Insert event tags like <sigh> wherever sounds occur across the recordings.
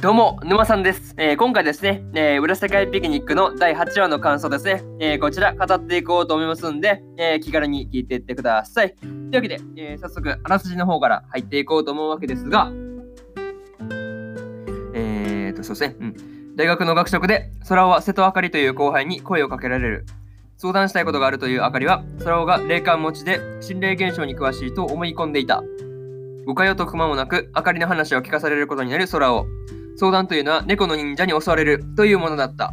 どうも、沼さんです。えー、今回ですね、えー、裏世界ピクニックの第8話の感想ですね、えー、こちら語っていこうと思いますんで、え気軽に聞いていってください。というわけで、え早速、あらすじの方から入っていこうと思うわけですが、えーと、そうですね、うん。大学の学食で、空は瀬戸あかりという後輩に声をかけられる。相談したいことがあるというあかりは、空尾が霊感持ちで心霊現象に詳しいと思い込んでいた。誤解を解く間もなく、あかりの話を聞かされることになる空尾。相談というのは猫の忍者に襲われるというものだった。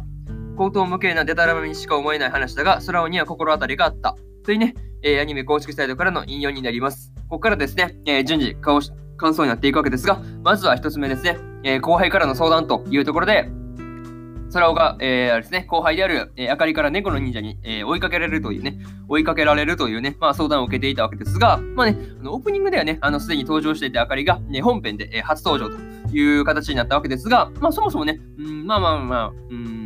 口頭無形なデタラメにしか思えない話だが、空尾には心当たりがあった。というね、えー、アニメ公式サイトからの引用になります。ここからですね、えー、順次感想になっていくわけですが、まずは一つ目ですね、えー、後輩からの相談というところで、空尾が、えー、あれですね、後輩である、えー、あかりから猫の忍者に、えー、追いかけられるというね、追いかけられるというね、まあ相談を受けていたわけですが、まあね、あのオープニングではね、あの、すでに登場していたあかりが、ね、本編で、えー、初登場という形になったわけですが、まあそもそもね、うん、まあまあまあ、うん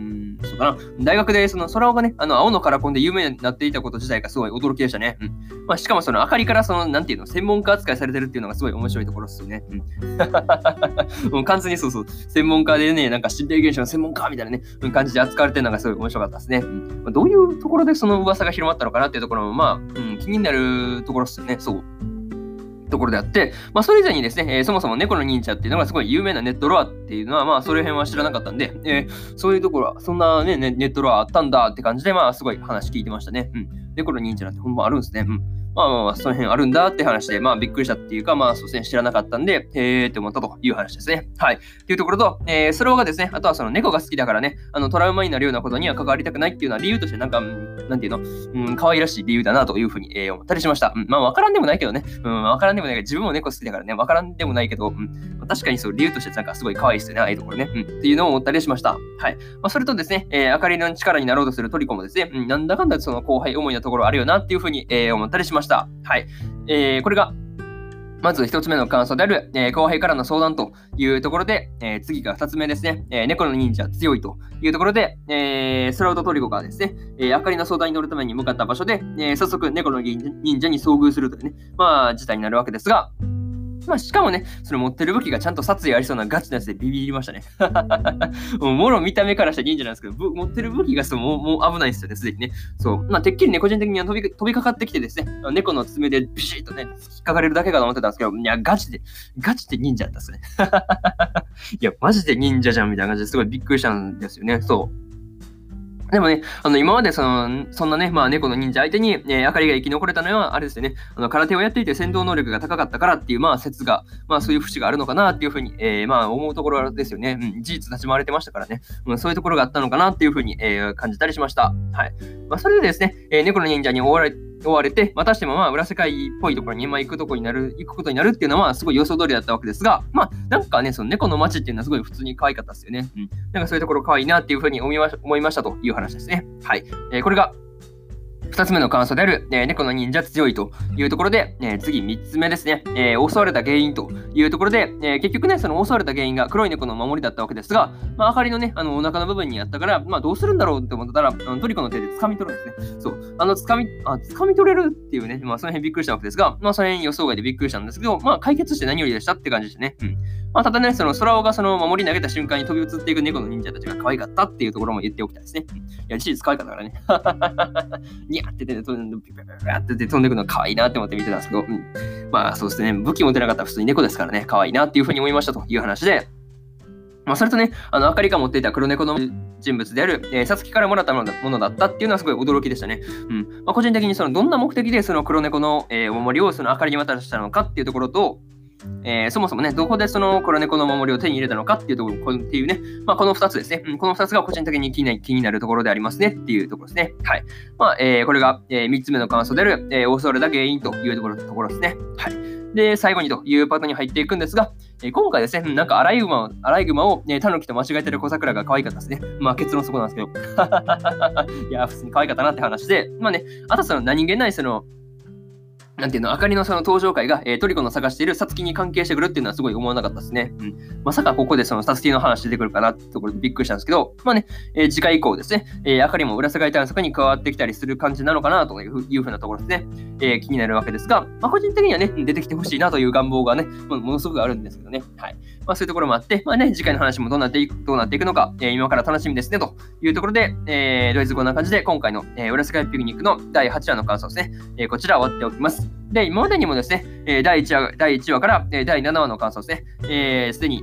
かな。大学でその空尾がね、あの、青のカラコンで有名になっていたこと自体がすごい驚きでしたね。うん。まあ、しかもその、明かりからその、なんていうの、専門家扱いされてるっていうのがすごい面白いところですよね。うん。<laughs> もう完全にそうそう、専門家でね、なんか心霊現象の専門家みたいなね、うん感じで扱われてるのがすごい面白かったですね。うんまあ、どういうところでその噂が広まったのかなっていうところも、まあ、うん、気になるところですよね。そう。ところであって、まあ、それ以前にですね、えー、そもそも猫の忍者っていうのがすごい有名なネットロアっていうのは、まあ、それ辺は知らなかったんで、えー、そういうところは、そんなね、ネットロアあったんだって感じで、まあ、すごい話聞いてましたね。うん。猫の忍者なんてほんまあるんですね。うん。まあまあまあ、その辺あるんだって話で、まあびっくりしたっていうか、まあそうですね、知らなかったんで、へーって思ったという話ですね。はい。っていうところと、えー、それがですね、あとはその猫が好きだからね、あのトラウマになるようなことには関わりたくないっていうのは理由として、なんか、なんていうの、うん、可愛らしい理由だなというふうに、えー、思ったりしました。うん、まあわからんでもないけどね、うん、わからんでもないけど、自分も猫好きだからね、わからんでもないけど、うん、確かにそう、理由としてなんかすごい可愛いですよね、ああいうところね。うん、っていうのを思ったりしました。はい。まあそれとですね、えー、明かりの力になろうとするトリコもですね、うん、なんだかんだその後輩思いなところあるよなっていうふうに、えー、思ったりしました。ましたはい。えー、これが、まず1つ目の感想である、えー、後輩からの相談というところで、えー、次が2つ目ですね、え、猫の忍者強いというところで、えー、スラウトトリコがですね、えー、明かりの相談に乗るために向かった場所で、え、早速猫の忍者に遭遇するというね、まあ、事態になるわけですが、まあ、しかもね、その持ってる武器がちゃんと殺意ありそうなガチなやつでビビりましたね。<laughs> もう、もろ見た目からしたら忍者なんですけど、持ってる武器がそうもうもう危ないですよね、すでにね。そう。まあ、てっきりね、個人的には飛び飛びかかってきてですね、猫の爪でビシッとね、引っかかれるだけかと思ってたんですけど、いや、ガチで、ガチで忍者だったっすね。<laughs> いや、マジで忍者じゃんみたいな感じですごいびっくりしたんですよね。そう。でもね、あの、今までその、そんなね、まあ、猫の忍者相手に、えー、あかりが生き残れたのは、あれですよね、あの、空手をやっていて戦闘能力が高かったからっていう、まあ、説が、まあ、そういう節があるのかなっていうふうに、えー、まあ、思うところですよね。うん、事実立ち回れてましたからね、うん、そういうところがあったのかなっていうふうに、えー、感じたりしました。はい。まあ、それでですね、えー、猫の忍者に追われ追われて、またしてもまあ裏世界っぽいところに、まあ、行くとこになる、行くことになるっていうのはすごい予想通りだったわけですが、まあなんかね、その猫の街っていうのはすごい普通に可愛かったですよね。うん。なんかそういうところ可愛いなっていうふうに思いま思いましたという話ですね。はい。えー、これが二つ目の感想である、えー、猫の忍者強いというところで、えー、次三つ目ですね、えー、襲われた原因というところで、え結局ね、その襲われた原因が黒い猫の守りだったわけですが、まあ、明かりのね、あのお腹の部分にあったから、まあ、どうするんだろうって思ったら、あのトリコの手で掴み取るんですね。そう。あの、掴み、あ、掴み取れるっていうね、まあ、その辺びっくりしたわけですが、まあ、その辺予想外でびっくりしたんですけど、まあ、解決して何よりでしたって感じでしたね。うん。まあ、ただね、その空尾がその守り投げた瞬間に飛び移っていく猫の忍者たちが可愛かったっていうところも言っておきたいですね。いや、事実可愛かったからね。にゃってて、飛んで、ピピピって飛んでいくの可愛いなって思って見てたんですけど、うん、まあそうですね、武器持てなかったら普通に猫ですからね、可愛いなっていうふうに思いましたという話で、まあ、それとね、あの、あかりが持っていた黒猫の人物である、えー、さつきからもらったものだったっていうのはすごい驚きでしたね。うん。まあ、個人的にその、どんな目的でその黒猫の、えー、お守りをそのあかりに渡したのかっていうところと、えー、そもそもね、どこでその黒猫の守りを手に入れたのかっていうところ、っていうね、まあ、この2つですね、うん、この2つが個人的に気にな気になるところでありますねっていうところですね。はい。まあ、えー、これが、えー、3つ目の感想である、えー、恐れた原因というところところですね。はい。で、最後にというパートに入っていくんですが、えー、今回ですね、なんかアライグマを、アライグマを、ね、タヌキと間違えてる小桜が可愛かったですね。まあ結論そこなんですけど。<laughs> いや、普通に可愛かったなって話で、まあね、あとその何気ないその、なんていうの、あかりのその登場会が、えー、トリコの探しているサツキに関係してくるっていうのはすごい思わなかったですね。うん。まさかここでそのサツキの話出てくるかなってところでびっくりしたんですけど、まあね、えー、次回以降ですね、えー、あかりも裏世界探索に加わってきたりする感じなのかなといういうふうなところですね、えー、気になるわけですが、まあ個人的にはね、出てきてほしいなという願望がね、ものすごくあるんですけどね。はい。まあそういうところもあって、まあね、次回の話もどうなっていくどうなっていくのか、えー、今から楽しみですね、というところで、えー、ドイツ語な感じで今回の、えー、裏世界ピクニックの第8話の感想ですね、えー、こちら終わっておきます。で、今までにもですね、え第1話第1話から、え第7話の感想ですね、す、えー、で、に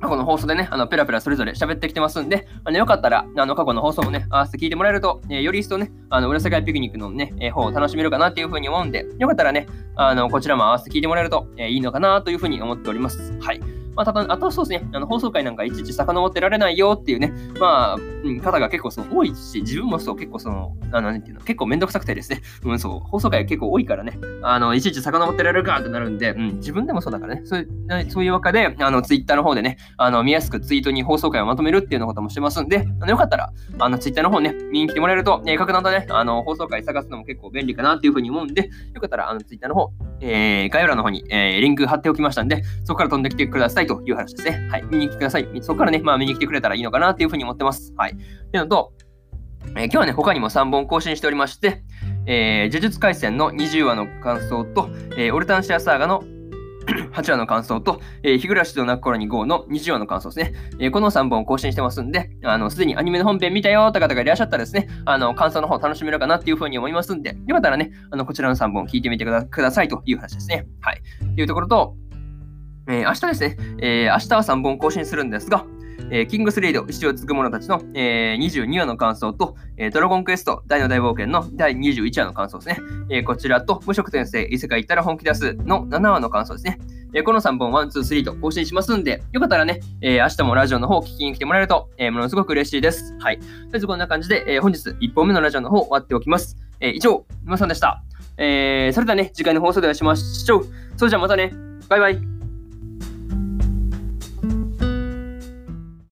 過去の放送でね、あの、ペラペラそれぞれ喋ってきてますんで、あの、よかったら、あの、過去の放送もね、合わせて聞いてもらえると、えー、より一層ね、あの、裏世界ピクニックのね、えー、方を楽しめるかなっていうふうに思うんで、よかったらね、あの、こちらも合わせて聞いてもらえると、えー、いいのかなというふうに思っております。はい。まあ、ただ、あとはそうですね、あの放送回なんかいちいち遡ってられないよっていうね、まあ、うん、方が結構その多いし、自分もそう結構その、あの、なんていうの、結構めんどくさくてですね、うん、そう、放送回結構多いからね、あの、いちいち遡ってられるかってなるんで、うん、自分でもそうだからね、そういうそういうわけで、あの、ツイッターの方でね、あの、見やすくツイートに放送回をまとめるっていうようなこともしてますんで、あのよかったら、あの、ツイッターの方ね、見に来てもらえると、えー、格段とね、あの、放送回探すのも結構便利かなっていうふうに思うんで、よかったら、あの、ツイッターの方、えー、概要欄の方に、えー、リンク貼っておきましたんで、そこから飛んできてくださいという話ですね。はい。見に来てください。そこからね、まあ見に来てくれたらいいのかなというふうに思ってます。はい。っていうのと、えー、今日はね、他にも3本更新しておりまして、えー、呪術廻戦の20話の感想と、えー、オルタンシアサーガの <clears throat> 8話の感想と、えー、日暮らしと泣く頃に GO の20話の感想ですね。えー、この3本を更新してますんで、あの、すでにアニメの本編見たよーって方がいらっしゃったらですね、あの、感想の方を楽しめるかなっていうふうに思いますんで、よかったらね、あの、こちらの3本聞いてみてくださいという話ですね。はい。というところと、えー、明日ですね、えー、明日は3本更新するんですが、えー、キングスレイド、石を継ぐ者たちの、えー、22話の感想と、えー、ドラゴンクエスト、大の大冒険の第21話の感想ですね。えー、こちらと、無職転生、異世界行ったら本気出すの7話の感想ですね。えー、この3本、1、2、3と更新しますんで、よかったらね、えー、明日もラジオの方を聞きに来てもらえると、えー、ものすごく嬉しいです。はい。とりあえずこんな感じで、えー、本日1本目のラジオの方終わっておきます。えー、以上、沼さんでした。えー、それではね、次回の放送でお会いしましょう。それじゃあまたね。バイバイ。